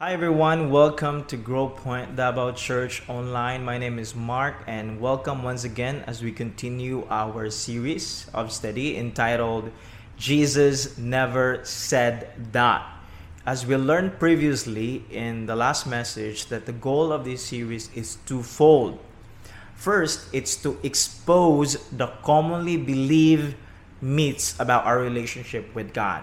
Hi everyone, welcome to Grow Point Davao Church Online. My name is Mark and welcome once again as we continue our series of study entitled Jesus Never Said That. As we learned previously in the last message that the goal of this series is twofold. First, it's to expose the commonly believed myths about our relationship with God.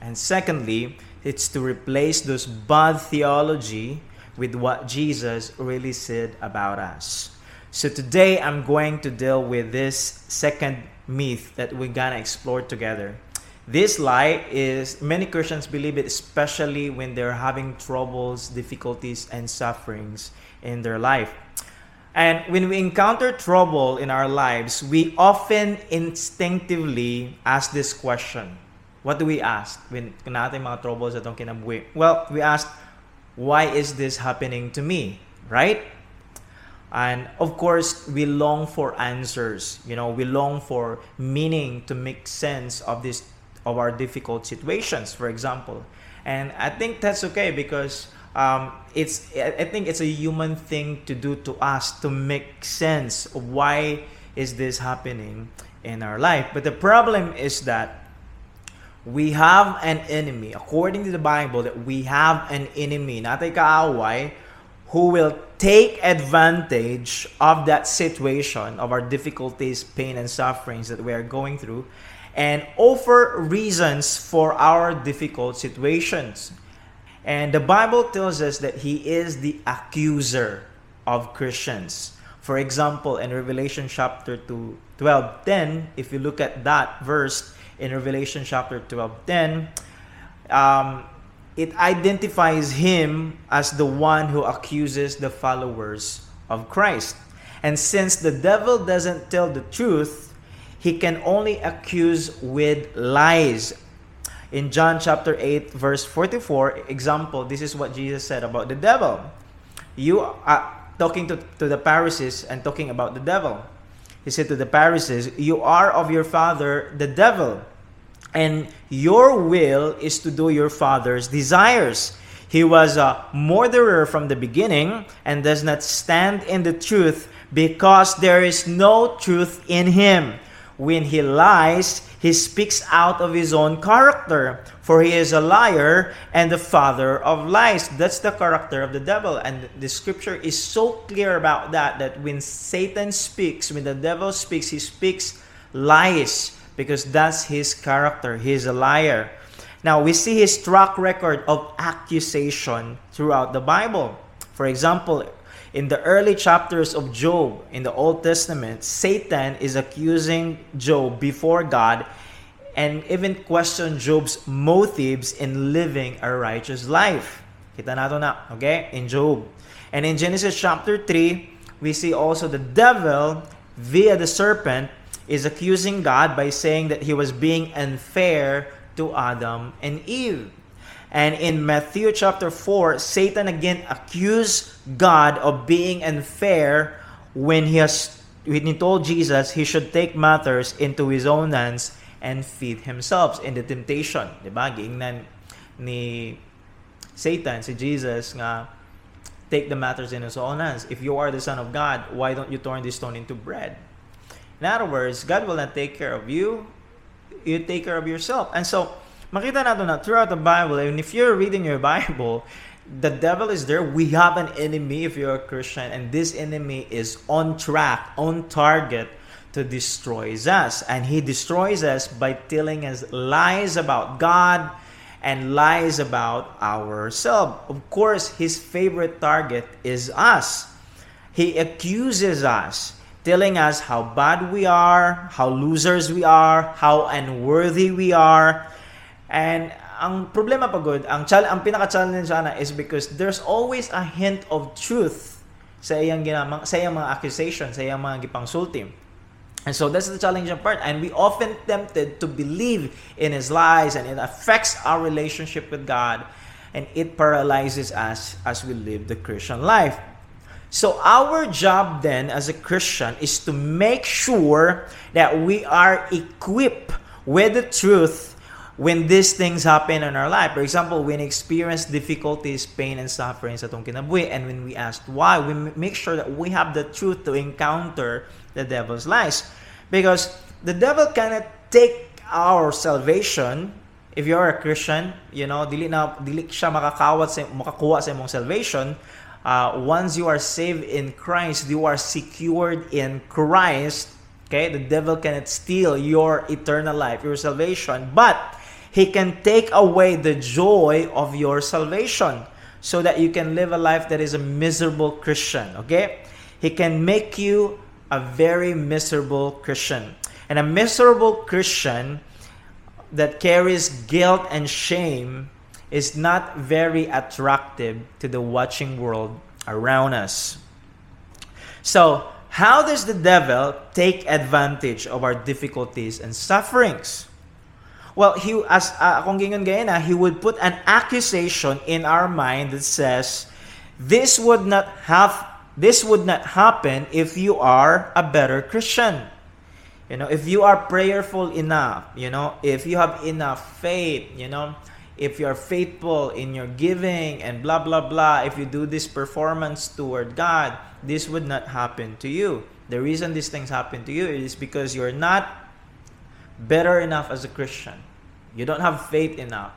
And secondly, it's to replace those bad theology with what Jesus really said about us. So today I'm going to deal with this second myth that we're gonna explore together. This lie is many Christians believe it, especially when they're having troubles, difficulties, and sufferings in their life. And when we encounter trouble in our lives, we often instinctively ask this question what do we ask when natin mga troubles atong kinabuhi? Well, we ask, why is this happening to me? Right? And of course, we long for answers. You know, we long for meaning to make sense of this of our difficult situations, for example. And I think that's okay because um, it's I think it's a human thing to do to us to make sense of why is this happening in our life. But the problem is that we have an enemy. According to the Bible, that we have an enemy, not kaaway, who will take advantage of that situation, of our difficulties, pain, and sufferings that we are going through, and offer reasons for our difficult situations. And the Bible tells us that he is the accuser of Christians. For example, in Revelation chapter 2, 12, 10, if you look at that verse, in Revelation chapter 12 10, um, it identifies him as the one who accuses the followers of Christ. And since the devil doesn't tell the truth, he can only accuse with lies. In John chapter 8, verse 44, example, this is what Jesus said about the devil. You are talking to, to the Pharisees and talking about the devil. He said to the Pharisees, You are of your father, the devil, and your will is to do your father's desires. He was a murderer from the beginning and does not stand in the truth because there is no truth in him. When he lies, he speaks out of his own character, for he is a liar and the father of lies. That's the character of the devil. And the scripture is so clear about that that when Satan speaks, when the devil speaks, he speaks lies because that's his character. He's a liar. Now, we see his track record of accusation throughout the Bible. For example, in the early chapters of Job in the Old Testament, Satan is accusing Job before God and even question Job's motives in living a righteous life. Kita nato na, okay? In Job. And in Genesis chapter 3, we see also the devil via the serpent is accusing God by saying that he was being unfair to Adam and Eve. And in Matthew chapter 4, Satan again accused God of being unfair when he has when he told Jesus he should take matters into his own hands and feed himself in the temptation. Diba? Giingnan ni Satan, si Jesus, nga take the matters in his own hands. If you are the Son of God, why don't you turn this stone into bread? In other words, God will not take care of you. You take care of yourself. And so, makita natin na throughout the Bible, and if you're reading your Bible, the devil is there. We have an enemy if you're a Christian, and this enemy is on track, on target to destroy us. And he destroys us by telling us lies about God and lies about ourselves. Of course, his favorite target is us. He accuses us telling us how bad we are, how losers we are, how unworthy we are. And ang problema pagod, ang ang pinaka-challenge sana is because there's always a hint of truth sa iyang ginamang sa iyang mga accusation, sa iyang mga gipangsulti. And so that's the challenging part. And we often tempted to believe in his lies and it affects our relationship with God and it paralyzes us as we live the Christian life. So our job then as a Christian is to make sure that we are equipped with the truth when these things happen in our life. For example, when we experience difficulties, pain, and suffering sa itong kinabuhi, and when we ask why, we make sure that we have the truth to encounter the devil's lies. Because the devil cannot take our salvation if you're a Christian, you know, dili na dili siya makakawat sa makakuha sa imong salvation. Uh, once you are saved in Christ, you are secured in Christ. Okay, the devil cannot steal your eternal life, your salvation, but he can take away the joy of your salvation so that you can live a life that is a miserable Christian. Okay, he can make you a very miserable Christian, and a miserable Christian that carries guilt and shame is not very attractive to the watching world around us. So, how does the devil take advantage of our difficulties and sufferings? Well, he as uh, gingon na, he would put an accusation in our mind that says this would not have this would not happen if you are a better Christian. You know, if you are prayerful enough, you know, if you have enough faith, you know, if you're faithful in your giving and blah blah blah, if you do this performance toward God, this would not happen to you. The reason these things happen to you is because you're not better enough as a Christian. You don't have faith enough.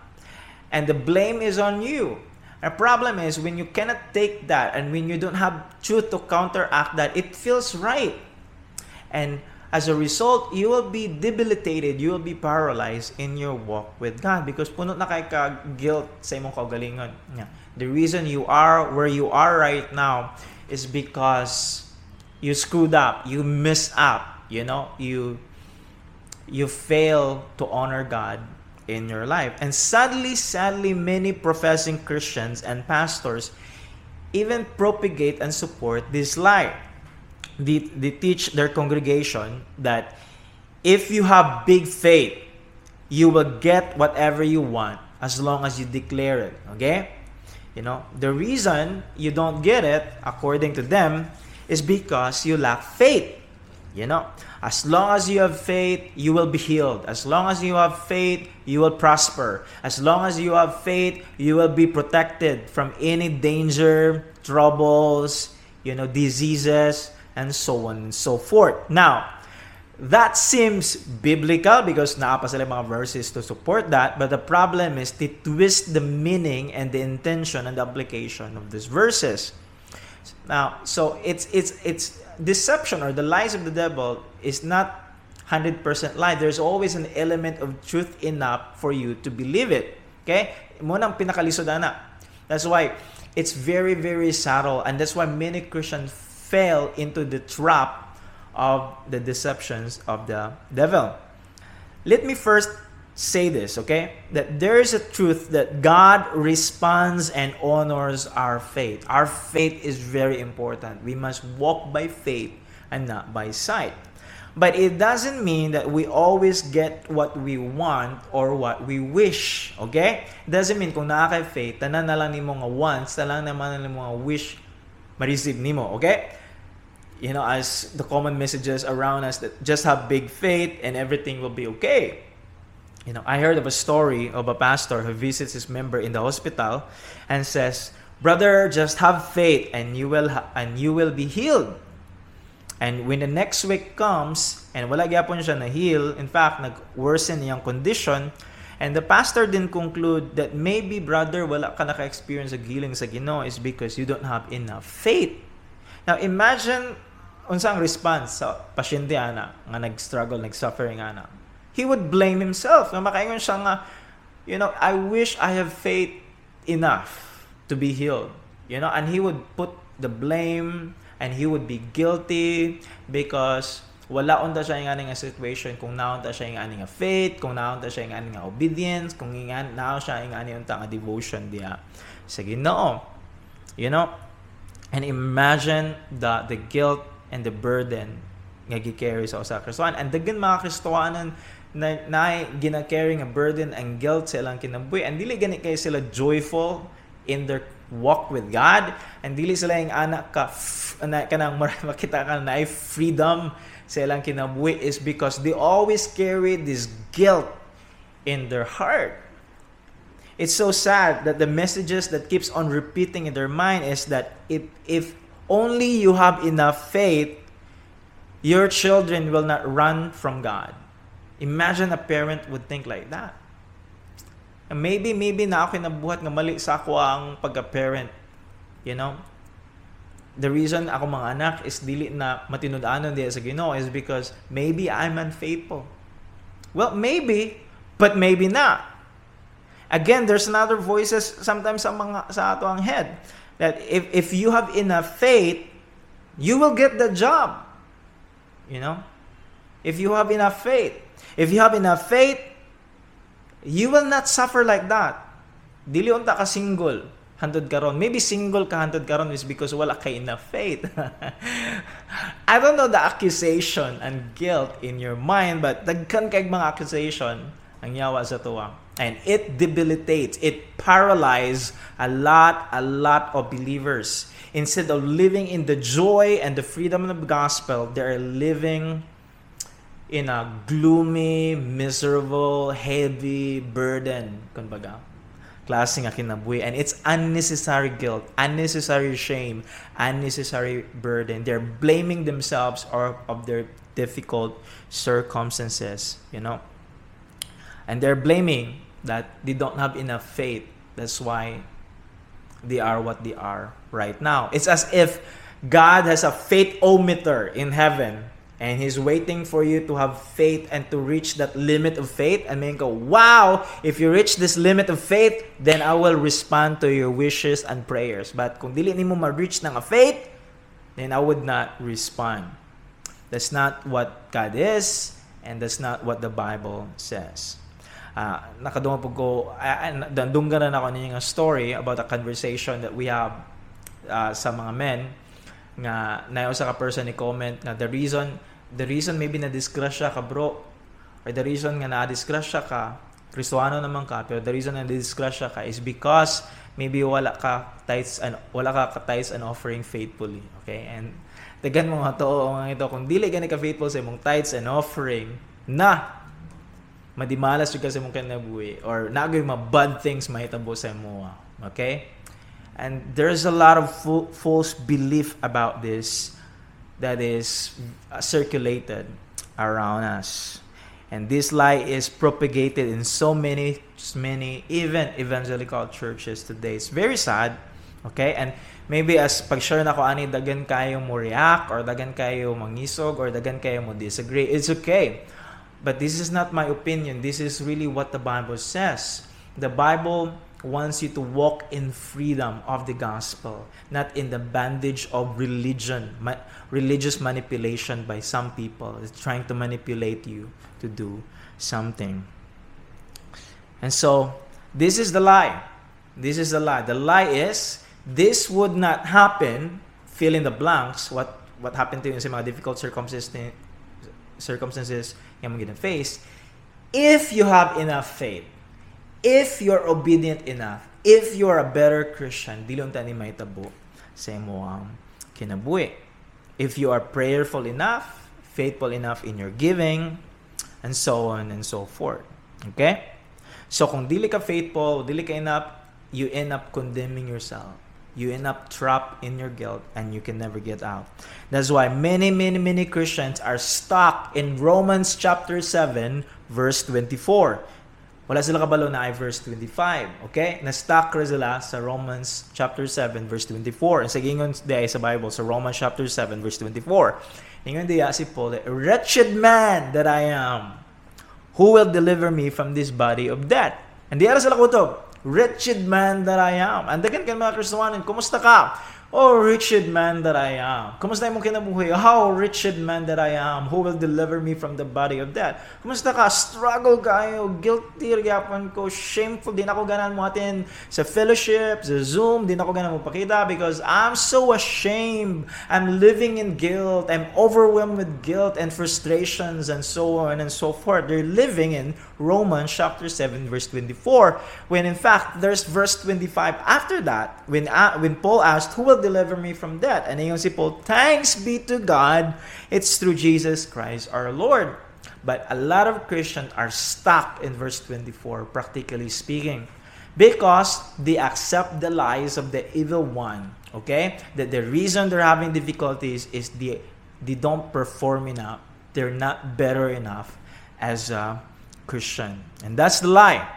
And the blame is on you. The problem is when you cannot take that and when you don't have truth to counteract that, it feels right. And as a result, you will be debilitated, you will be paralyzed in your walk with God because puno na kay ka guilt sa imong kaugalingon. Yeah. The reason you are where you are right now is because you screwed up, you messed up, you know, you you fail to honor God in your life. And sadly, sadly, many professing Christians and pastors even propagate and support this lie they, they teach their congregation that if you have big faith, you will get whatever you want as long as you declare it. Okay? You know, the reason you don't get it, according to them, is because you lack faith. You know, as long as you have faith, you will be healed. As long as you have faith, you will prosper. As long as you have faith, you will be protected from any danger, troubles, you know, diseases, and so on and so forth. Now, that seems biblical because naapa sila mga verses to support that, but the problem is to twist the meaning and the intention and the application of these verses. Now, so it's it's it's deception or the lies of the devil is not 100% lie. There's always an element of truth enough for you to believe it. Okay? Mo nang pinakalisod na. That's why it's very very subtle and that's why many Christians fell into the trap of the deceptions of the devil. Let me first say this, okay? That there is a truth that God responds and honors our faith. Our faith is very important. We must walk by faith and not by sight. But it doesn't mean that we always get what we want or what we wish. Okay? Doesn't mean kung naa faith, tanan na lang ni wants, tanan naman ni mga wish ma-receive nimo, okay? You know, as the common messages around us that just have big faith and everything will be okay. You know, I heard of a story of a pastor who visits his member in the hospital and says, "Brother, just have faith and you will ha- and you will be healed." And when the next week comes and wala gyapon siya na heal, in fact, nag-worsen niyang condition, and the pastor then conclude that maybe brother wala ka naka-experience sa healing sa Ginoo is because you don't have enough faith. Now imagine unsang response sa pasyente ana nga nag-struggle, nag-suffering ana. He would blame himself. Nga makaingon siya nga, you know, I wish I have faith enough to be healed. You know, and he would put the blame and he would be guilty because wala unta siya nga nga situation kung naon ta siya nga nga faith, kung naon ta siya nga nga obedience, kung nga naon siya nga unta nga devotion dia sa Ginoo. You know? And imagine the the guilt and the burden nga gi-carry sa usa ka. And daghan mga Kristohanan na, na gina-carry nga burden and guilt sa ilang kinabuhi. And dili gani kay sila joyful in their walk with God. And dili sila yung anak ka, na, kanang makita ka na freedom sa ilang kinabuhi is because they always carry this guilt in their heart. It's so sad that the messages that keeps on repeating in their mind is that if if only you have enough faith, your children will not run from God. Imagine a parent would think like that. Maybe, maybe na ako nabuhat nga mali sa ako ang pagka-parent. You know? The reason ako mga anak is dili na matinud-anon diya sa Ginoo is because maybe I'm unfaithful. Well, maybe, but maybe not. Again, there's another voices sometimes sa mga sa ato ang head that if if you have enough faith, you will get the job. You know? If you have enough faith. If you have enough faith, you will not suffer like that. Dili unta ka single handod karon. Maybe single ka handod karon is because wala ka enough faith. I don't know the accusation and guilt in your mind, but dagkan kay mga accusation ang yawa sa tuwa. And it debilitates, it paralyzes a lot, a lot of believers. Instead of living in the joy and the freedom of the gospel, they are living in a gloomy, miserable, heavy burden, kumbaga. Klase nga kinabuhi. And it's unnecessary guilt, unnecessary shame, unnecessary burden. They're blaming themselves or of their difficult circumstances, you know. And they're blaming that they don't have enough faith. That's why they are what they are right now. It's as if God has a faith-o-meter in heaven and He's waiting for you to have faith and to reach that limit of faith. And then go, wow, if you reach this limit of faith, then I will respond to your wishes and prayers. But kung dili nimo ma-reach ng faith, then I would not respond. That's not what God is, and that's not what the Bible says. Uh, po ko, uh, dandunggaran ako niya story about a conversation that we have uh, sa mga men nga na usa ka person ni comment nga the reason the reason maybe na disgrasya ka bro or the reason nga na disgrasya ka Kristoano naman ka pero the reason na disgrasya ka is because maybe wala ka tithes and wala ka tithes and offering faithfully okay? And dagan mo nga to nga ito kung dili gani ka faithful sa imong tithes and offering na madimalas jud kasi mong kanabuhi or nagoy ma bad things mahitabo sa imo okay And there's a lot of false belief about this that is uh, circulated around us. And this lie is propagated in so many, many, even evangelical churches today. It's very sad. Okay? And maybe as pag-share na ko ani dagan kayo mo react or dagan kayo mangisog or dagan kayo mo disagree, it's okay. But this is not my opinion. This is really what the Bible says. The Bible wants you to walk in freedom of the gospel, not in the bandage of religion, ma- religious manipulation by some people. It's trying to manipulate you to do something. And so, this is the lie. This is the lie. The lie is this would not happen. Fill in the blanks. What what happened to you in some difficult circumstances circumstances yung mga face if you have enough faith if you're obedient enough, if you're a better Christian, dili unta ni mahitabo sa imo ang kinabuhi. If you are prayerful enough, faithful enough in your giving, and so on and so forth. Okay? So kung dili ka faithful, dili ka enough, you end up condemning yourself. You end up trapped in your guilt and you can never get out. That's why many, many, many Christians are stuck in Romans chapter 7, verse 24 wala sila kabalo na ay verse 25. Okay? Na-stuck sila sa Romans chapter 7 verse 24. And sa gingon di sa Bible sa Romans chapter 7 verse 24. Ingon diya si Paul, wretched man that I am, who will deliver me from this body of death? And diya sila kutob, wretched man that I am. And dagan kan mga Kristohanin, kumusta ka? Oh, wretched man that I am. Kumusta imong kinabuhi? How wretched man that I am. Who will deliver me from the body of death? Kumusta ka? Struggle kayo. Guilty gyapon ko. Shameful. Din ako ganan mo atin sa fellowship, sa Zoom. Din ako ganan mo pakita because I'm so ashamed. I'm living in guilt. I'm overwhelmed with guilt and frustrations and so on and so forth. They're living in Romans chapter 7 verse 24 when in fact there's verse 25 after that when uh, when Paul asked who will deliver me from death. And yung si Paul, thanks be to God, it's through Jesus Christ our Lord. But a lot of Christians are stuck in verse 24, practically speaking, because they accept the lies of the evil one. Okay? That the reason they're having difficulties is they, they don't perform enough. They're not better enough as a Christian. And that's the lie.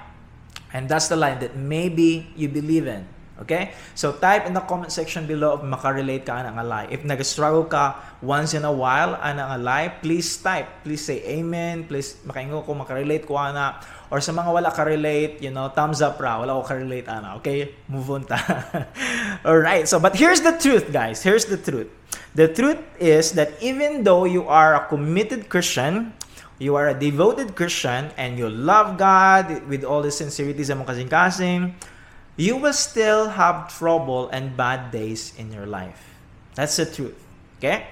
And that's the lie that maybe you believe in. Okay? So type in the comment section below if makarelate ka ng lie. If nag-struggle ka once in a while ang lie, please type. Please say amen. Please makaingo ko makarelate ko ana. Or sa mga wala ka-relate, you know, thumbs up ra. Wala ko ka-relate ana. Okay? Move on ta. Alright. So, but here's the truth, guys. Here's the truth. The truth is that even though you are a committed Christian, you are a devoted Christian, and you love God with all the sincerity sa mong kasing-kasing, you will still have trouble and bad days in your life. That's the truth. Okay?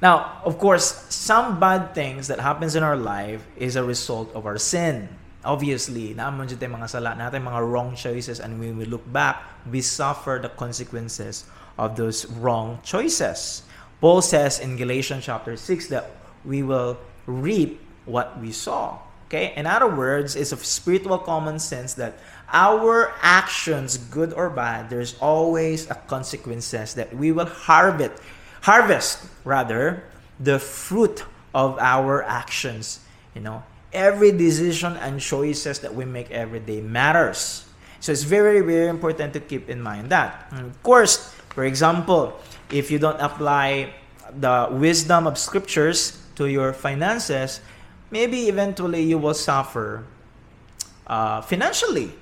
Now, of course, some bad things that happens in our life is a result of our sin. Obviously, naamon dyan tayo mga sala natin, mga wrong choices, and when we look back, we suffer the consequences of those wrong choices. Paul says in Galatians chapter 6 that we will reap what we sow. Okay? In other words, it's a spiritual common sense that our actions, good or bad, there's always a consequences that we will harvest, harvest rather, the fruit of our actions. You know, every decision and choices that we make every day matters. So it's very, very important to keep in mind that. And of course, for example, if you don't apply the wisdom of scriptures to your finances, maybe eventually you will suffer uh, financially.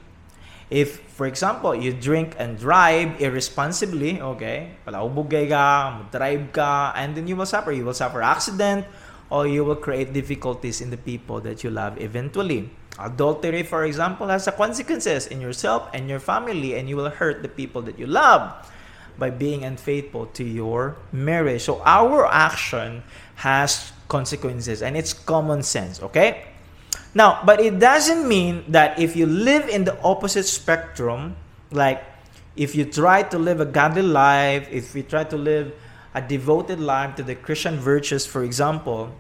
If, for example, you drink and drive irresponsibly, okay, palaubugay ka, drive ka, and then you will suffer. You will suffer accident, or you will create difficulties in the people that you love eventually. Adultery, for example, has consequences in yourself and your family, and you will hurt the people that you love by being unfaithful to your marriage. So our action has consequences and it's common sense, okay? Now, but it doesn't mean that if you live in the opposite spectrum, like if you try to live a godly life, if you try to live a devoted life to the Christian virtues, for example,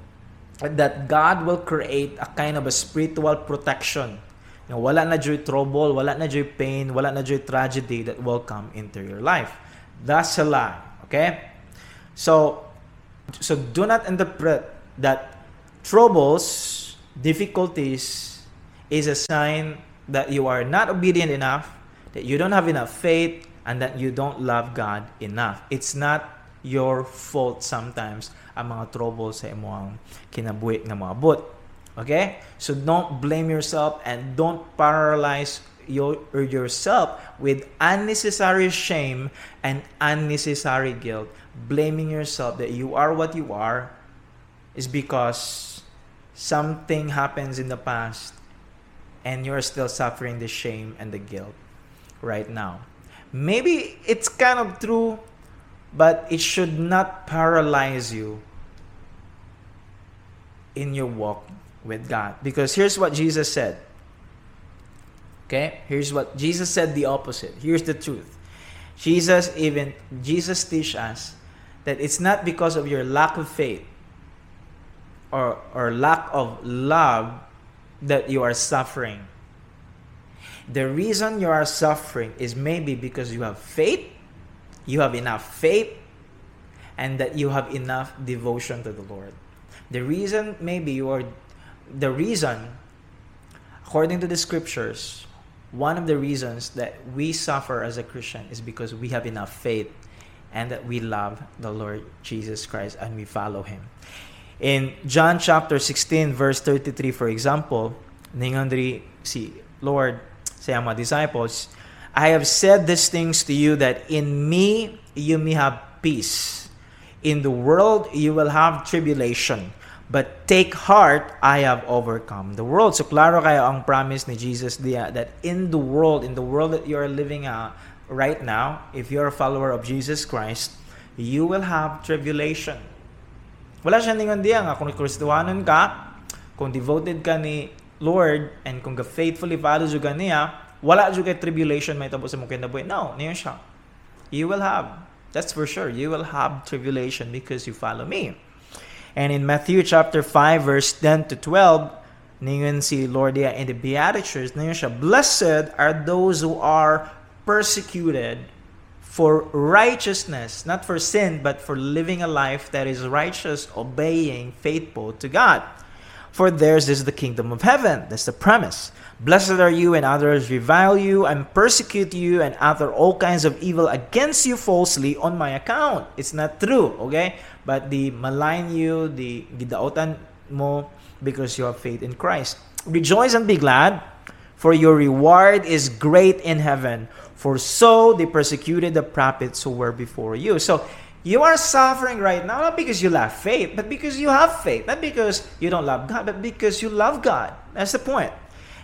that God will create a kind of a spiritual protection. You know, wala na joy trouble, wala na joy pain, wala na joy tragedy that will come into your life. That's a lie. Okay? So, so do not interpret that troubles, difficulties is a sign that you are not obedient enough, that you don't have enough faith, and that you don't love God enough. It's not your fault sometimes ang mga troubles sa imong kinabuhi nga maabot. Okay? So don't blame yourself and don't paralyze your, yourself with unnecessary shame and unnecessary guilt. Blaming yourself that you are what you are is because something happens in the past and you're still suffering the shame and the guilt right now. Maybe it's kind of true, but it should not paralyze you in your walk with God. Because here's what Jesus said. Okay? Here's what Jesus said the opposite. Here's the truth. Jesus even Jesus teach us that it's not because of your lack of faith or, or lack of love that you are suffering. The reason you are suffering is maybe because you have faith, you have enough faith, and that you have enough devotion to the Lord. The reason maybe you are, the reason, according to the scriptures, one of the reasons that we suffer as a Christian is because we have enough faith and that we love the Lord Jesus Christ and we follow Him. In John chapter 16, verse 33, for example, ningon si Lord sa mga disciples, I have said these things to you that in me you may have peace. In the world you will have tribulation. But take heart, I have overcome the world. So klaro kayo ang promise ni Jesus diya that in the world, in the world that you are living uh, right now, if you're a follower of Jesus Christ, you will have tribulation. Wala siya ningon diya nga kung Kristohanon ka, kung devoted ka ni Lord, and kung faithfully follow you niya, wala jud tribulation may tabo sa mong kinabuhi. No, niyo siya. You will have. That's for sure. You will have tribulation because you follow me. And in Matthew chapter 5 verse 10 to 12, ningon si Lord in the Beatitudes, ningon siya, Blessed are those who are persecuted for righteousness, not for sin, but for living a life that is righteous, obeying, faithful to God. For theirs is the kingdom of heaven. That's the premise. Blessed are you, and others revile you and persecute you and utter all kinds of evil against you falsely on my account. It's not true, okay? But the malign you, the gidaotan mo because you have faith in Christ. Rejoice and be glad, for your reward is great in heaven. For so they persecuted the prophets who were before you. So you are suffering right now not because you lack faith, but because you have faith. Not because you don't love God, but because you love God. That's the point.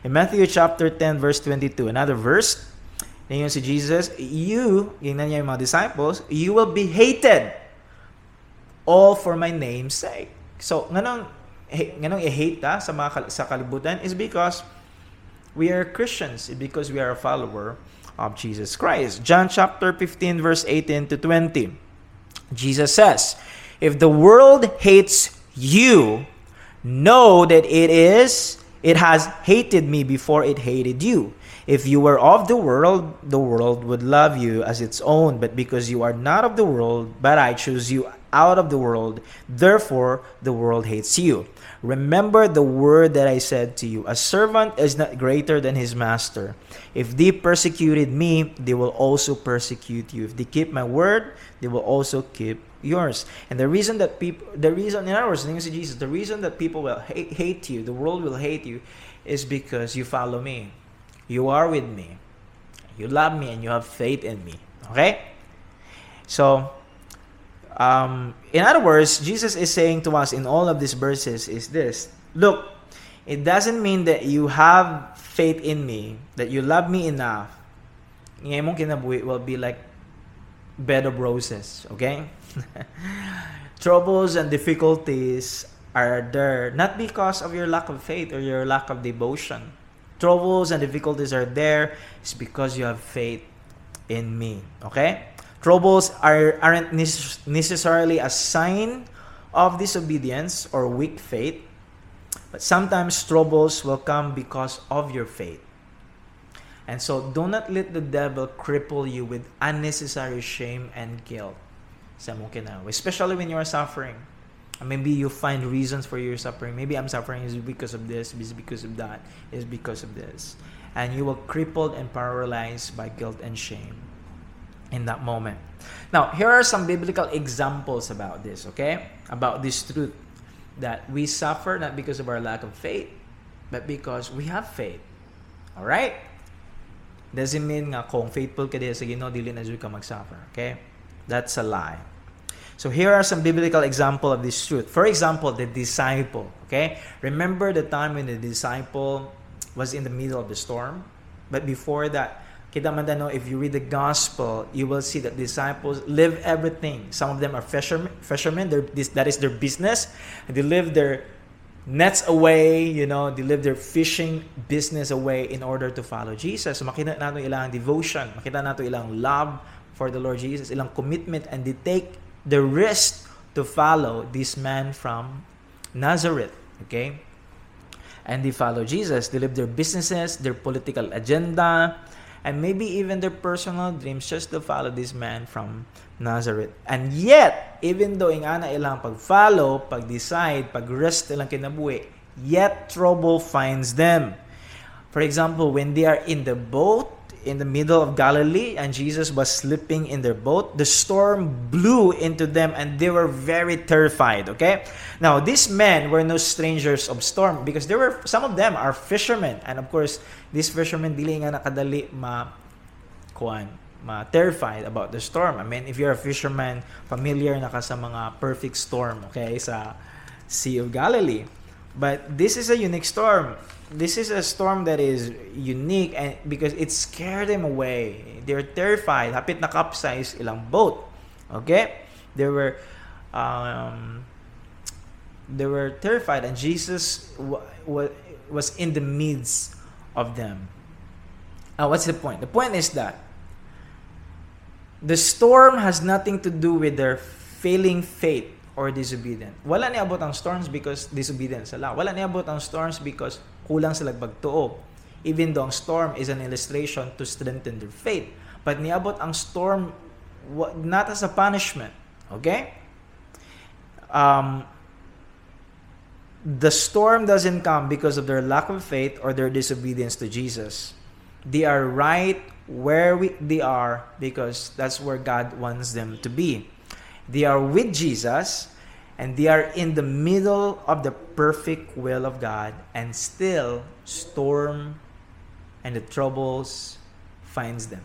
In Matthew chapter 10, verse 22, another verse, Ngayon si Jesus, you, tingnan niya yung mga disciples, you will be hated all for my name's sake. So, nganong, nganong i-hate sa, mga, sa kalibutan is because we are Christians, because we are a follower of Jesus Christ. John chapter 15 verse 18 to 20. Jesus says, "If the world hates you, know that it is it has hated me before it hated you. If you were of the world, the world would love you as its own, but because you are not of the world, but I choose you out of the world, therefore the world hates you." Remember the word that I said to you A servant is not greater than his master. If they persecuted me, they will also persecute you. If they keep my word, they will also keep yours. And the reason that people, the reason, in other words, to Jesus, the reason that people will hate, hate you, the world will hate you, is because you follow me. You are with me. You love me and you have faith in me. Okay? So, um, in other words, Jesus is saying to us in all of these verses is this Look, it doesn't mean that you have faith in me, that you love me enough. Ngayon kinabuhi will be like bed of roses, okay? Troubles and difficulties are there not because of your lack of faith or your lack of devotion. Troubles and difficulties are there is because you have faith in me, okay? Troubles are, aren't necessarily a sign of disobedience or weak faith, but sometimes troubles will come because of your faith. And so do not let the devil cripple you with unnecessary shame and guilt. Especially when you are suffering. Maybe you find reasons for your suffering. Maybe I'm suffering is because of this, is because of that, is because of this. And you will crippled and paralyzed by guilt and shame in that moment. Now, here are some biblical examples about this, okay? About this truth that we suffer not because of our lack of faith, but because we have faith. All right? Doesn't mean nga kung faithful ka sa Ginoo dili na ka magsuffer, okay? That's a lie. So here are some biblical example of this truth. For example, the disciple, okay? Remember the time when the disciple was in the middle of the storm? But before that, Kita man no, if you read the gospel, you will see that disciples live everything. Some of them are fishermen, fishermen this, that is their business. They live their nets away, you know, they live their fishing business away in order to follow Jesus. So makita nato ilang devotion, makita nato ilang love for the Lord Jesus, ilang commitment, and they take the risk to follow this man from Nazareth. Okay? And they follow Jesus. They live their businesses, their political agenda, and maybe even their personal dreams just to follow this man from Nazareth. And yet, even though ingana ilang pag-follow, pag-decide, pag-rest ilang kinabuhi, yet trouble finds them. For example, when they are in the boat in the middle of Galilee and Jesus was sleeping in their boat, the storm blew into them and they were very terrified. Okay? Now, these men were no strangers of storm because there were some of them are fishermen. And of course, these fishermen dili nga nakadali ma kuan ma terrified about the storm. I mean, if you're a fisherman, familiar na ka sa mga perfect storm, okay, sa Sea of Galilee. But this is a unique storm this is a storm that is unique and because it scared them away. They're terrified. Hapit na capsize ilang boat. Okay? They were um, they were terrified and Jesus was in the midst of them. Now, what's the point? The point is that the storm has nothing to do with their failing faith or disobedient. Wala niabot ang storms because disobedient sila. Wala niabot ang storms because kulang sila pagtuo. Even though ang storm is an illustration to strengthen their faith. But niabot ang storm not as a punishment. Okay? Um, the storm doesn't come because of their lack of faith or their disobedience to Jesus. They are right where we, they are because that's where God wants them to be. They are with Jesus and they are in the middle of the perfect will of God and still storm and the troubles finds them.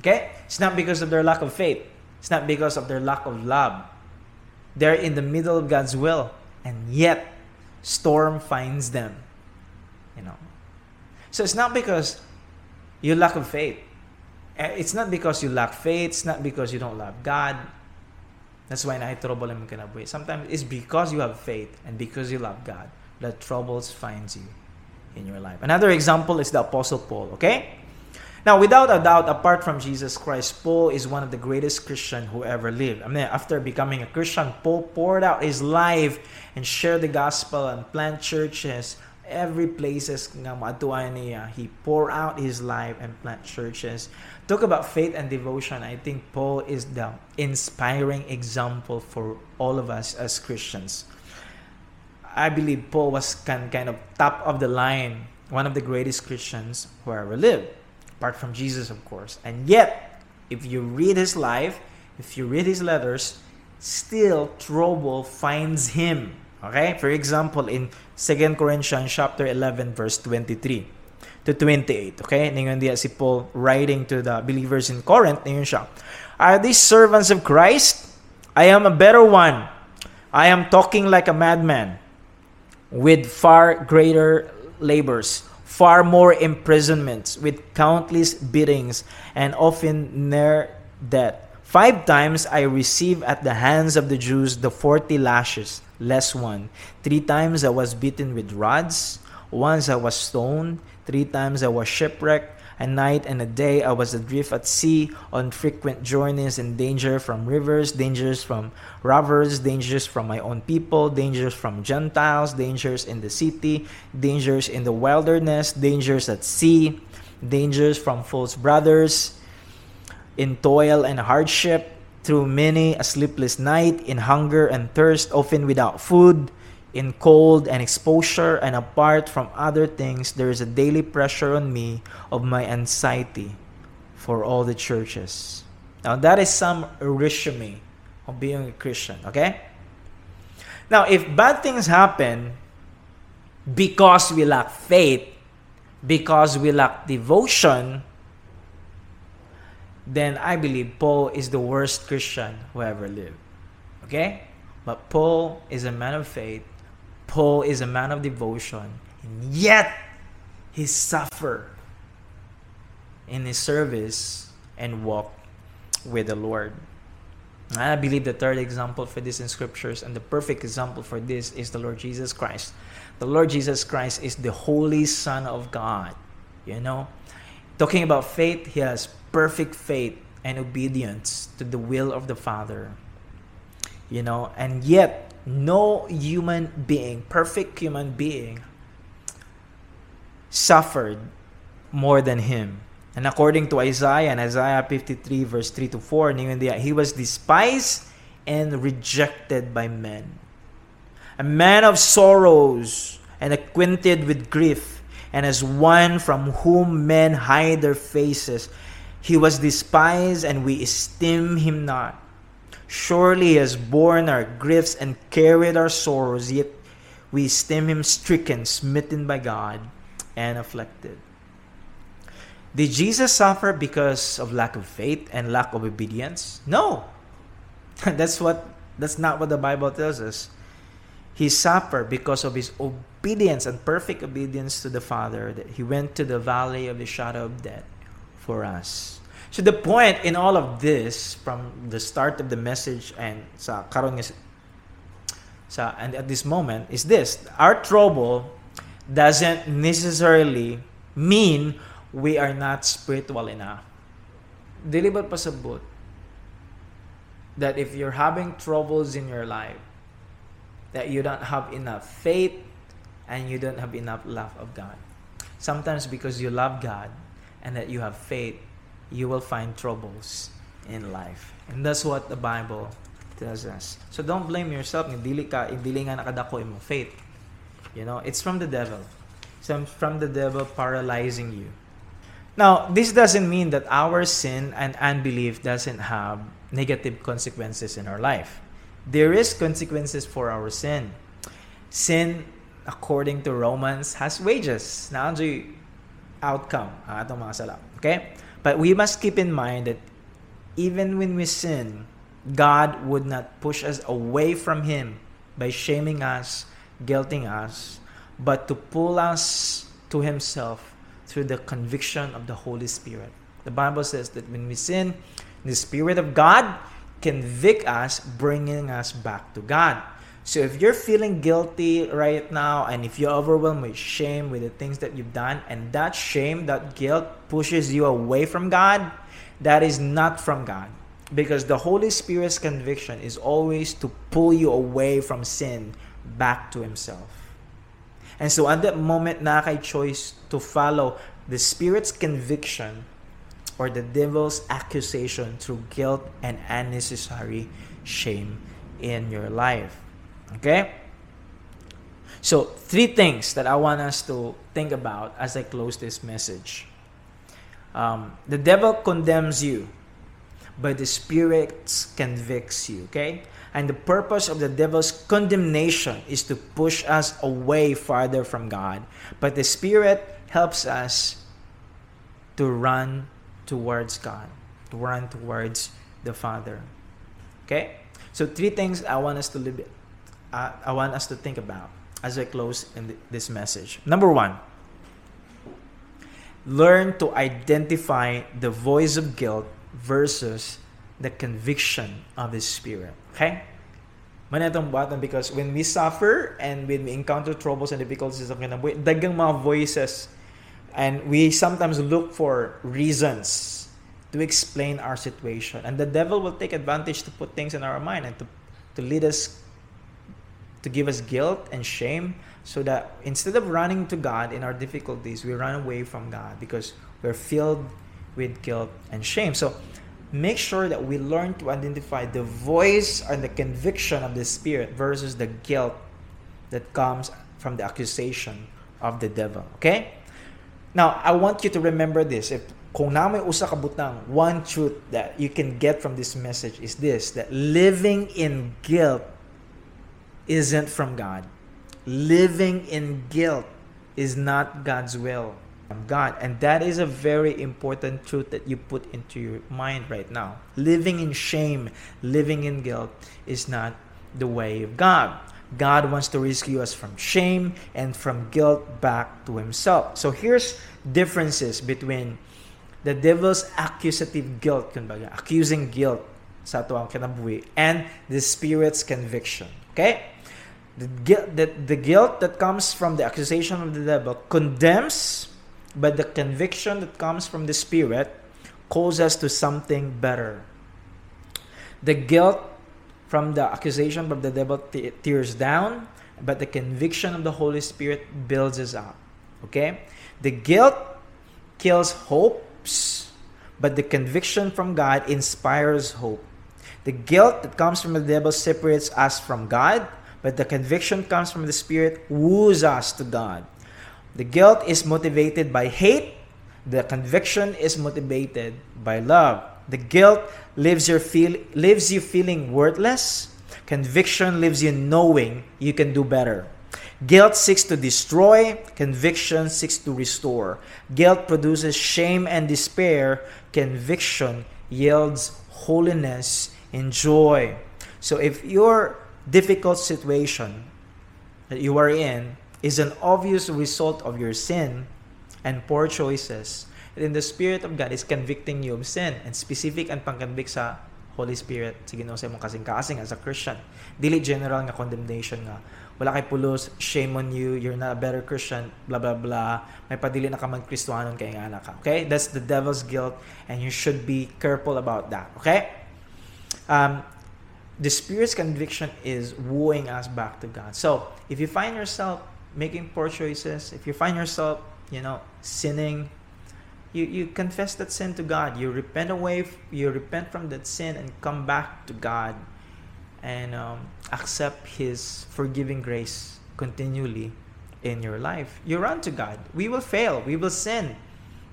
Okay? It's not because of their lack of faith. It's not because of their lack of love. They're in the middle of God's will and yet storm finds them. You know. So it's not because you lack of faith. Eh, it's not because you lack faith. It's not because you don't love God. That's why na trouble ang kinabuhi. Sometimes it's because you have faith and because you love God that troubles finds you in your life. Another example is the Apostle Paul, okay? Now, without a doubt, apart from Jesus Christ, Paul is one of the greatest Christian who ever lived. I mean, after becoming a Christian, Paul poured out his life and shared the gospel and planted churches every places niya. He poured out his life and planted churches. Talk about faith and devotion. I think Paul is the inspiring example for all of us as Christians. I believe Paul was kind, of top of the line, one of the greatest Christians who ever lived, apart from Jesus, of course. And yet, if you read his life, if you read his letters, still trouble finds him Okay? For example, in 2 Corinthians chapter 11 verse 23 to 28. Okay? Ningon diya si Paul writing to the believers in Corinth. Ningon siya. Are these servants of Christ? I am a better one. I am talking like a madman with far greater labors, far more imprisonments, with countless beatings, and often near death. Five times I received at the hands of the Jews the forty lashes less one. Three times I was beaten with rods. Once I was stoned. Three times I was shipwrecked. A night and a day I was adrift at sea on frequent journeys in danger from rivers, dangers from robbers, dangers from my own people, dangers from Gentiles, dangers in the city, dangers in the wilderness, dangers at sea, dangers from false brothers, in toil and hardship, through many a sleepless night, in hunger and thirst, often without food, in cold and exposure, and apart from other things, there is a daily pressure on me of my anxiety for all the churches. Now, that is some resume of being a Christian, okay? Now, if bad things happen because we lack faith, because we lack devotion, then I believe Paul is the worst Christian who ever lived. Okay? But Paul is a man of faith. Paul is a man of devotion. And yet, he suffered in his service and walk with the Lord. And I believe the third example for this in scriptures and the perfect example for this is the Lord Jesus Christ. The Lord Jesus Christ is the Holy Son of God. You know, talking about faith, he has perfect faith and obedience to the will of the Father. You know, and yet no human being, perfect human being, suffered more than him. And according to Isaiah, in Isaiah 53, verse 3 to 4, he was despised and rejected by men. A man of sorrows and acquainted with grief, and as one from whom men hide their faces. He was despised, and we esteem him not. Surely he has borne our griefs and carried our sorrows, yet we esteem him stricken, smitten by God, and afflicted. Did Jesus suffer because of lack of faith and lack of obedience? No. that's what that's not what the Bible tells us. He suffered because of his obedience and perfect obedience to the Father that he went to the valley of the shadow of death for us. So the point in all of this from the start of the message and sa karon sa and at this moment is this our trouble doesn't necessarily mean we are not spiritual enough. Dili ba pasabot? that if you're having troubles in your life, that you don't have enough faith and you don't have enough love of God. Sometimes because you love God and that you have faith, you will find troubles in life. And that's what the Bible tells us. So don't blame yourself. Dili ka, dili nga nakadako mo faith. You know, it's from the devil. It's from the devil paralyzing you. Now, this doesn't mean that our sin and unbelief doesn't have negative consequences in our life. There is consequences for our sin. Sin, according to Romans, has wages. Na outcome ang atong mga sala. Okay? But we must keep in mind that even when we sin, God would not push us away from Him by shaming us, guilting us, but to pull us to Himself through the conviction of the Holy Spirit. The Bible says that when we sin, the Spirit of God convict us, bringing us back to God. So if you're feeling guilty right now and if you're overwhelmed with shame with the things that you've done and that shame, that guilt pushes you away from God, that is not from God. Because the Holy Spirit's conviction is always to pull you away from sin back to Himself. And so at that moment na kay choice to follow the Spirit's conviction or the devil's accusation through guilt and unnecessary shame in your life. Okay? So, three things that I want us to think about as I close this message. Um, the devil condemns you, but the Spirit convicts you. Okay? And the purpose of the devil's condemnation is to push us away farther from God. But the Spirit helps us to run towards God, to run towards the Father. Okay? So three things I want us to live, uh, I want us to think about as I close in this message. Number one, learn to identify the voice of guilt versus the conviction of the Spirit. Okay? Manatong button because when we suffer and when we encounter troubles and difficulties of kinabuhi, dagang mga voices and we sometimes look for reasons to explain our situation. And the devil will take advantage to put things in our mind and to, to lead us to give us guilt and shame so that instead of running to God in our difficulties, we run away from God because we're filled with guilt and shame. So make sure that we learn to identify the voice and the conviction of the Spirit versus the guilt that comes from the accusation of the devil. Okay? Now, I want you to remember this. If kung na may usa one truth that you can get from this message is this, that living in guilt isn't from God. Living in guilt is not God's will from God. And that is a very important truth that you put into your mind right now. Living in shame, living in guilt is not the way of God. God wants to rescue us from shame and from guilt back to himself. So here's differences between the devil's accusative guilt, accusing guilt sa and the spirit's conviction. Okay? The, guilt, the, the guilt that comes from the accusation of the devil condemns but the conviction that comes from the Spirit calls us to something better. The guilt from the accusation from the devil tears down, but the conviction of the Holy Spirit builds us up. Okay? The guilt kills hopes, but the conviction from God inspires hope. The guilt that comes from the devil separates us from God, but the conviction comes from the Spirit woos us to God. The guilt is motivated by hate. The conviction is motivated by love. The guilt leaves, your feel, you feeling worthless. Conviction leaves you knowing you can do better. Guilt seeks to destroy, conviction seeks to restore. Guilt produces shame and despair, conviction yields holiness and joy. So if your difficult situation that you are in is an obvious result of your sin and poor choices. And then the Spirit of God is convicting you of sin and specific and pangkonvict sa Holy Spirit sa Ginoo sa imong kasing-kasing as a Christian. Dili general nga condemnation nga wala kay pulos, shame on you, you're not a better Christian, blah blah blah. May padili na ka mag-Kristohanon kay nga anak ka. Okay? That's the devil's guilt and you should be careful about that. Okay? Um, the Spirit's conviction is wooing us back to God. So if you find yourself making poor choices, if you find yourself, you know, sinning, you, you confess that sin to God. You repent away, you repent from that sin and come back to God and um, accept His forgiving grace continually in your life. You run to God. We will fail, we will sin,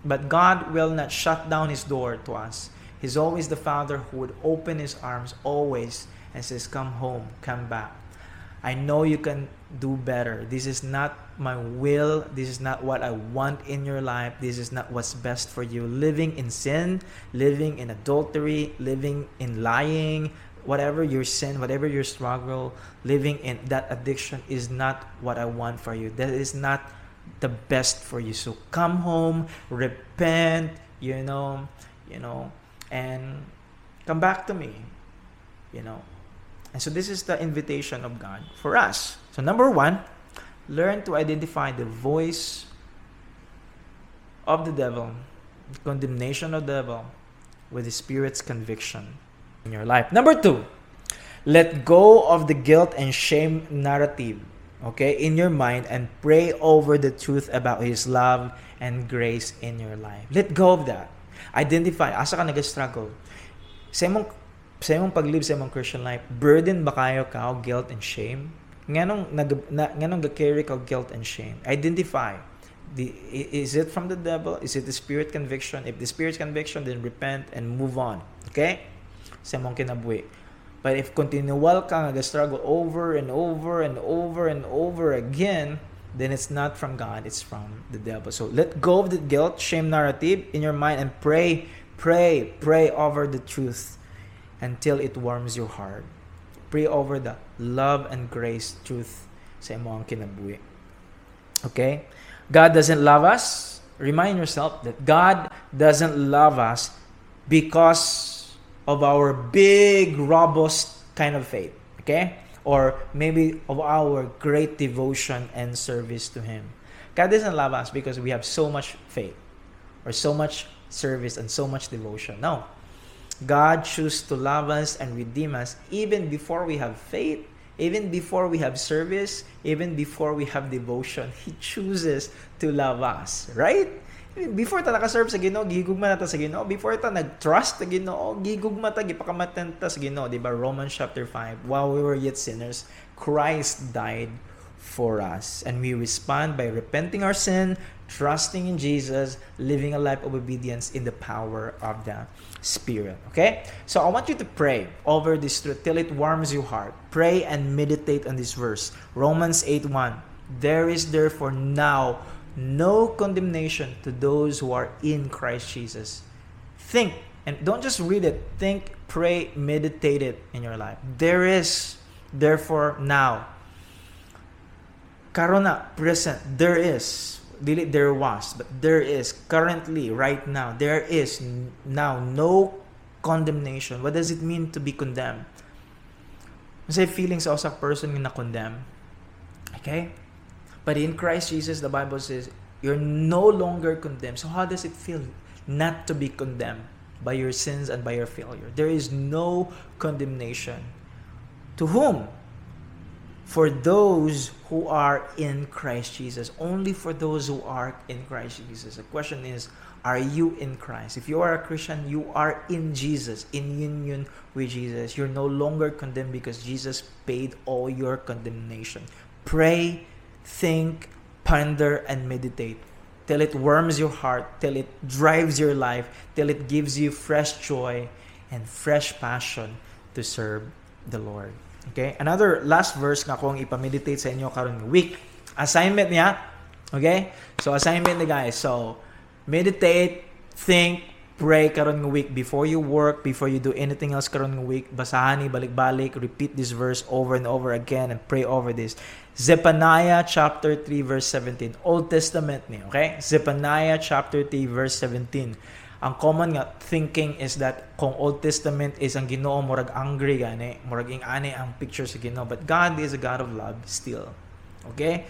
but God will not shut down His door to us. He's always the Father who would open His arms always and says, Come home, come back. I know you can do better. This is not my will. This is not what I want in your life. This is not what's best for you. Living in sin, living in adultery, living in lying, whatever your sin, whatever your struggle, living in that addiction is not what I want for you. That is not the best for you. So come home, repent, you know, you know, and come back to me. You know, and so this is the invitation of God for us. So number one, learn to identify the voice of the devil, the condemnation of the devil, with the Spirit's conviction in your life. Number two, let go of the guilt and shame narrative, okay, in your mind and pray over the truth about His love and grace in your life. Let go of that. Identify, asa ka nag-struggle. Sa imong sa imong paglive sa imong Christian life, burden ba kayo ka og guilt and shame? Nganong nag na, nganong ga-carry ka guilt and shame? Identify. The, is it from the devil? Is it the spirit conviction? If the spirit conviction, then repent and move on. Okay? Sa imong kinabuhi. But if continual ka nga struggle over and over and over and over again, then it's not from God, it's from the devil. So let go of the guilt, shame narrative in your mind and pray, pray, pray over the truth until it warms your heart. Pray over the love and grace truth sa imong kinabuhi. Okay? God doesn't love us. Remind yourself that God doesn't love us because of our big, robust kind of faith. Okay? Or maybe of our great devotion and service to Him. God doesn't love us because we have so much faith or so much service and so much devotion. No. God chooses to love us and redeem us even before we have faith, even before we have service, even before we have devotion. He chooses to love us, right? Before ta naka-serve sa Ginoo, gihigugma na ta sa Ginoo. Before ta nag-trust sa Ginoo, gihigugma ta gipakamatan ta sa Ginoo, di ba? Romans chapter 5. While we were yet sinners, Christ died for us. And we respond by repenting our sin, trusting in Jesus, living a life of obedience in the power of the Spirit. Okay? So I want you to pray over this truth till it warms your heart. Pray and meditate on this verse. Romans 8 1. There is therefore now no condemnation to those who are in Christ Jesus. Think, and don't just read it, think, pray, meditate it in your life. There is therefore now. Karona, present, there is. Dili there was but there is. Currently right now there is now no condemnation. What does it mean to be condemned? Say feelings of a person na condemn. Okay but in Christ Jesus the Bible says you're no longer condemned so how does it feel not to be condemned by your sins and by your failure there is no condemnation to whom for those who are in Christ Jesus. Only for those who are in Christ Jesus. The question is, are you in Christ? If you are a Christian, you are in Jesus, in union with Jesus. You're no longer condemned because Jesus paid all your condemnation. Pray, think, ponder, and meditate till it warms your heart, till it drives your life, till it gives you fresh joy and fresh passion to serve the Lord. Okay? Another last verse nga kung ipameditate sa inyo karon week. Assignment niya. Okay? So assignment ni guys. So meditate, think, pray karon ng week before you work, before you do anything else karon ng week. Basahan ni balik-balik, repeat this verse over and over again and pray over this. Zephaniah chapter 3 verse 17. Old Testament ni, okay? Zephaniah chapter 3 verse 17 ang common nga thinking is that kung Old Testament is ang Ginoo murag angry gani, murag ing ani ang picture sa Ginoo, but God is a God of love still. Okay?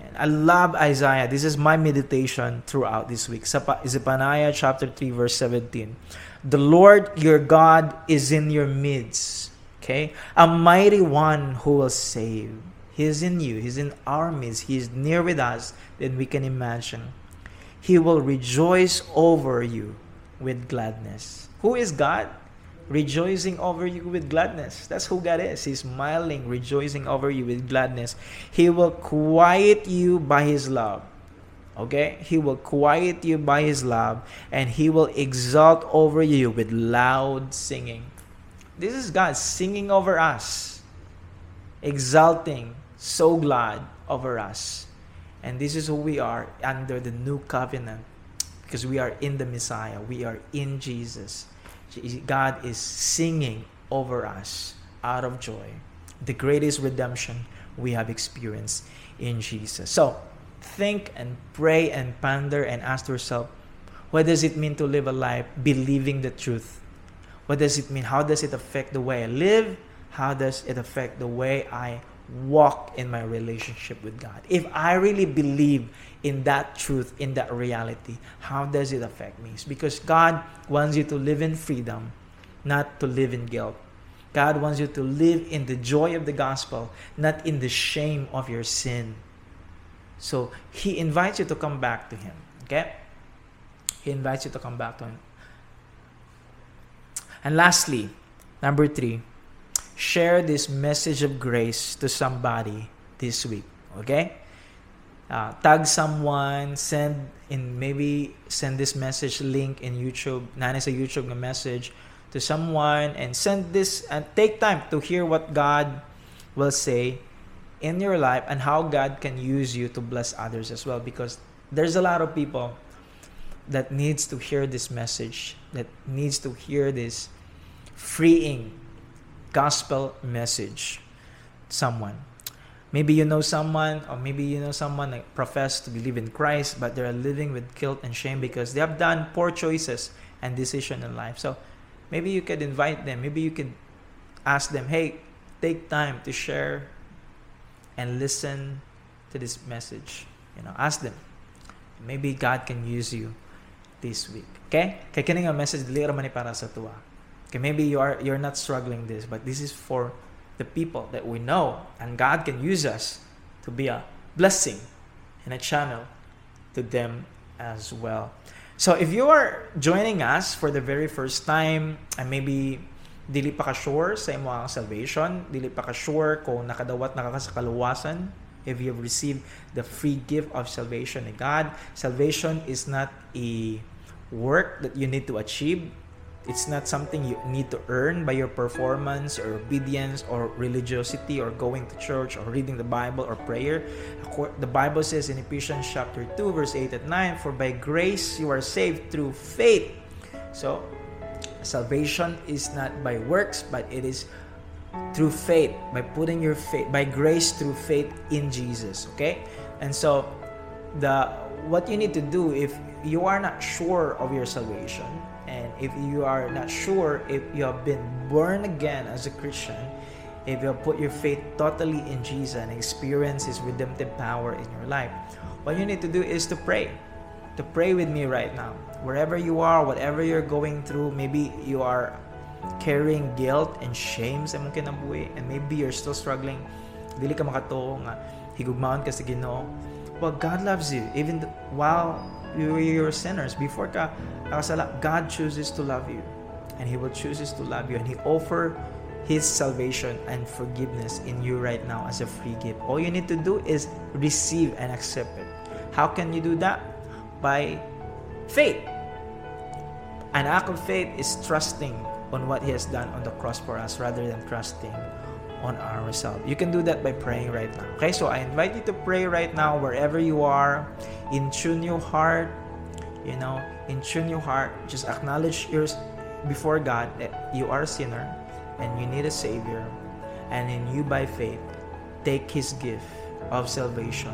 And I love Isaiah. This is my meditation throughout this week. Zephaniah chapter 3 verse 17. The Lord your God is in your midst. Okay? A mighty one who will save. He is in you. He's in our midst. He is near with us than we can imagine. He will rejoice over you with gladness. Who is God? Rejoicing over you with gladness. That's who God is. He's smiling, rejoicing over you with gladness. He will quiet you by His love. Okay? He will quiet you by His love and He will exalt over you with loud singing. This is God singing over us, exalting, so glad over us. And this is who we are under the new covenant because we are in the Messiah, we are in Jesus. God is singing over us out of joy. The greatest redemption we have experienced in Jesus. So, think and pray and ponder and ask yourself what does it mean to live a life believing the truth? What does it mean? How does it affect the way I live? How does it affect the way I walk in my relationship with God? If I really believe in that truth, in that reality, how does it affect me? It's because God wants you to live in freedom, not to live in guilt. God wants you to live in the joy of the gospel, not in the shame of your sin. So he invites you to come back to him. Okay? He invites you to come back to him. And lastly, number three, share this message of grace to somebody this week. Okay? Uh, tag someone, send in maybe send this message link in YouTube, nani sa YouTube message to someone and send this and take time to hear what God will say in your life and how God can use you to bless others as well because there's a lot of people that needs to hear this message that needs to hear this freeing gospel message someone maybe you know someone or maybe you know someone that profess to believe in Christ but they're living with guilt and shame because they have done poor choices and decision in life so maybe you could invite them maybe you could ask them hey take time to share and listen to this message. You know, ask them. Maybe God can use you this week. Okay? Kaya kini nga message dili ra man para sa tuwa. Okay, maybe you are you're not struggling this, but this is for the people that we know and God can use us to be a blessing and a channel to them as well. So if you are joining us for the very first time and maybe dili pa ka sure sa imo ang salvation, dili pa ka sure kung nakadawat na ka sa kaluwasan, if you have received the free gift of salvation in God. Salvation is not a work that you need to achieve. It's not something you need to earn by your performance or obedience or religiosity or going to church or reading the Bible or prayer. The Bible says in Ephesians chapter 2 verse 8 and 9, For by grace you are saved through faith. So, Salvation is not by works, but it is through faith, by putting your faith, by grace through faith in Jesus. Okay? And so the what you need to do if you are not sure of your salvation and if you are not sure if you have been born again as a Christian, if you have put your faith totally in Jesus and experience his redemptive power in your life, what you need to do is to pray. To pray with me right now. Wherever you are, whatever you're going through, maybe you are carrying guilt and shame sa imong kinabuhi and maybe you're still struggling dili ka makatuo nga higugmaon ka sa Ginoo. Well God loves you. Even while you were sinners. Before ka God chooses to love you. And he will chooses to love you. And he offer his salvation and forgiveness in you right now as a free gift. All you need to do is receive and accept it. How can you do that? By faith. An act of faith is trusting on what He has done on the cross for us rather than trusting on ourselves. You can do that by praying right now. Okay, so I invite you to pray right now wherever you are. In tune your heart, you know, in tune your heart. Just acknowledge your before God that you are a sinner and you need a Savior. And in you by faith, take His gift of salvation,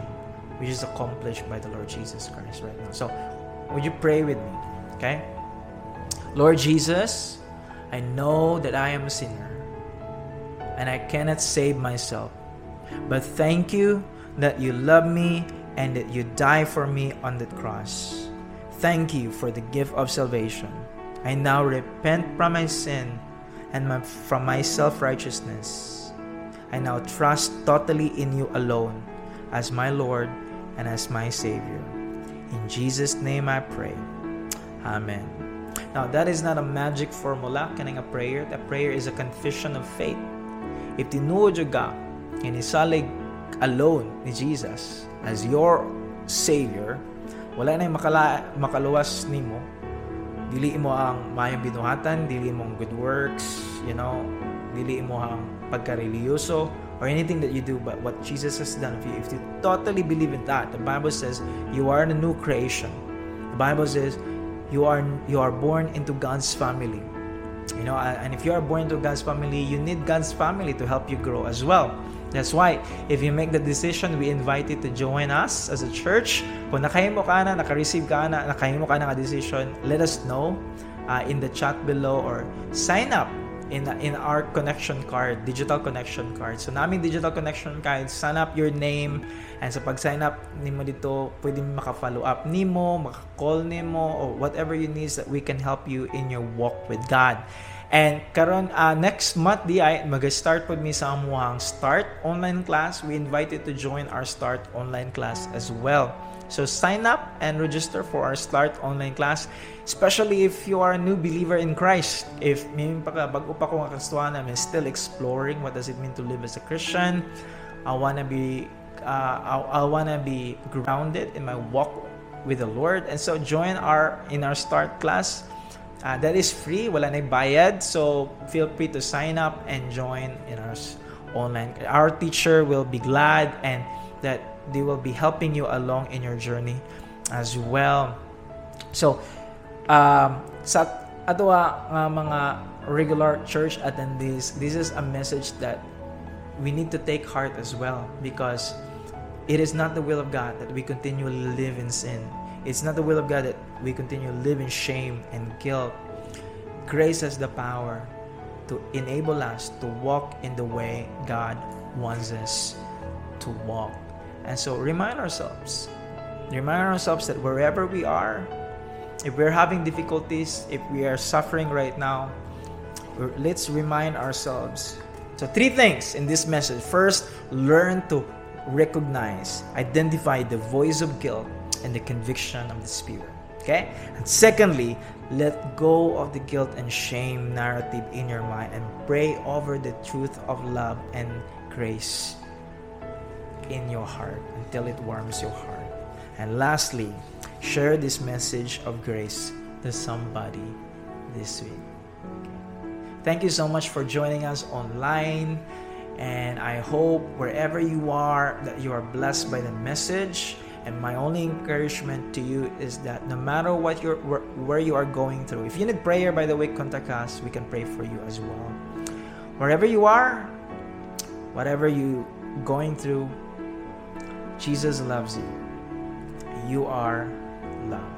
which is accomplished by the Lord Jesus Christ right now. So would you pray with me? Okay? Lord Jesus, I know that I am a sinner and I cannot save myself. But thank you that you love me and that you die for me on the cross. Thank you for the gift of salvation. I now repent from my sin and my, from my self righteousness. I now trust totally in you alone as my Lord and as my Savior. In Jesus' name I pray. Amen. Now, that is not a magic formula, kaning a prayer. That prayer is a confession of faith. If tinuod ka, inisalig alone ni Jesus as your Savior, wala na yung makala, makaluwas nimo dili mo ang mayang binuhatan dili mo ang good works you know. Dili mo ang pagkareliyoso or anything that you do but what Jesus has done for you. If you totally believe in that the Bible says you are a new creation. The Bible says you are you are born into God's family you know and if you are born into God's family you need God's family to help you grow as well That's why, if you make the decision, we invite you to join us as a church. Kung nakahimo ka na, naka-receive ka na, nakahimo ka na nga decision, let us know uh, in the chat below or sign up in in our connection card, digital connection card. So namin digital connection card, sign up your name and sa pag-sign up nimo dito, pwede maka-follow up nimo, maka-call nimo or whatever you need that we can help you in your walk with God. And karon uh, next month di ay mag-start pod mi sa amuhang start online class. We invite you to join our start online class as well. So sign up and register for our start online class, especially if you are a new believer in Christ. If may pa pa ko nga kastuan I'm still exploring what does it mean to live as a Christian. I wanna be uh, I, I wanna be grounded in my walk with the Lord. And so join our in our start class. Uh, that is free, wala na bayad. So feel free to sign up and join in our online. Our teacher will be glad and that they will be helping you along in your journey as well. So um, sa ato uh, mga regular church attendees, this is a message that we need to take heart as well because it is not the will of God that we continually live in sin it's not the will of God that we continue to live in shame and guilt. Grace has the power to enable us to walk in the way God wants us to walk. And so remind ourselves, remind ourselves that wherever we are, if we're having difficulties, if we are suffering right now, let's remind ourselves. So, three things in this message. First, learn to recognize, identify the voice of guilt and the conviction of the Spirit. Okay? And secondly, let go of the guilt and shame narrative in your mind and pray over the truth of love and grace in your heart until it warms your heart. And lastly, share this message of grace to somebody this week. Thank you so much for joining us online. And I hope wherever you are that you are blessed by the message and my only encouragement to you is that no matter what you're where, where you are going through, if you need prayer, by the way, contact us. We can pray for you as well. Wherever you are, whatever you going through, Jesus loves you. You are loved.